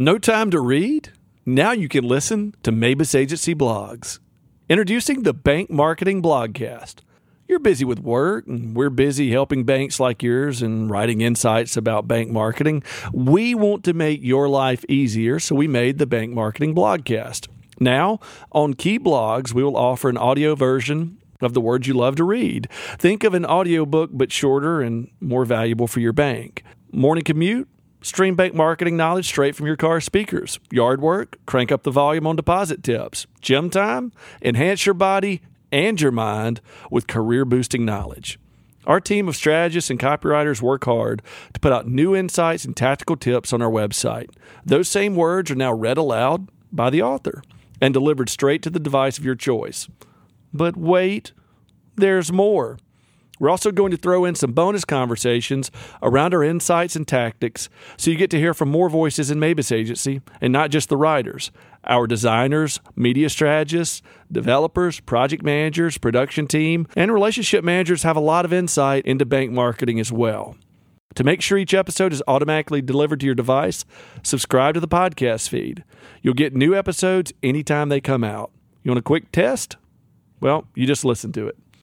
No time to read? Now you can listen to Mabus Agency blogs. Introducing the Bank Marketing Blogcast. You're busy with work, and we're busy helping banks like yours and writing insights about bank marketing. We want to make your life easier, so we made the Bank Marketing Blogcast. Now, on key blogs, we will offer an audio version of the words you love to read. Think of an audiobook, but shorter and more valuable for your bank. Morning commute? Stream bank marketing knowledge straight from your car speakers. Yard work? Crank up the volume on deposit tips. Gym time? Enhance your body and your mind with career boosting knowledge. Our team of strategists and copywriters work hard to put out new insights and tactical tips on our website. Those same words are now read aloud by the author and delivered straight to the device of your choice. But wait, there's more. We're also going to throw in some bonus conversations around our insights and tactics so you get to hear from more voices in Mabus Agency and not just the writers. Our designers, media strategists, developers, project managers, production team, and relationship managers have a lot of insight into bank marketing as well. To make sure each episode is automatically delivered to your device, subscribe to the podcast feed. You'll get new episodes anytime they come out. You want a quick test? Well, you just listen to it.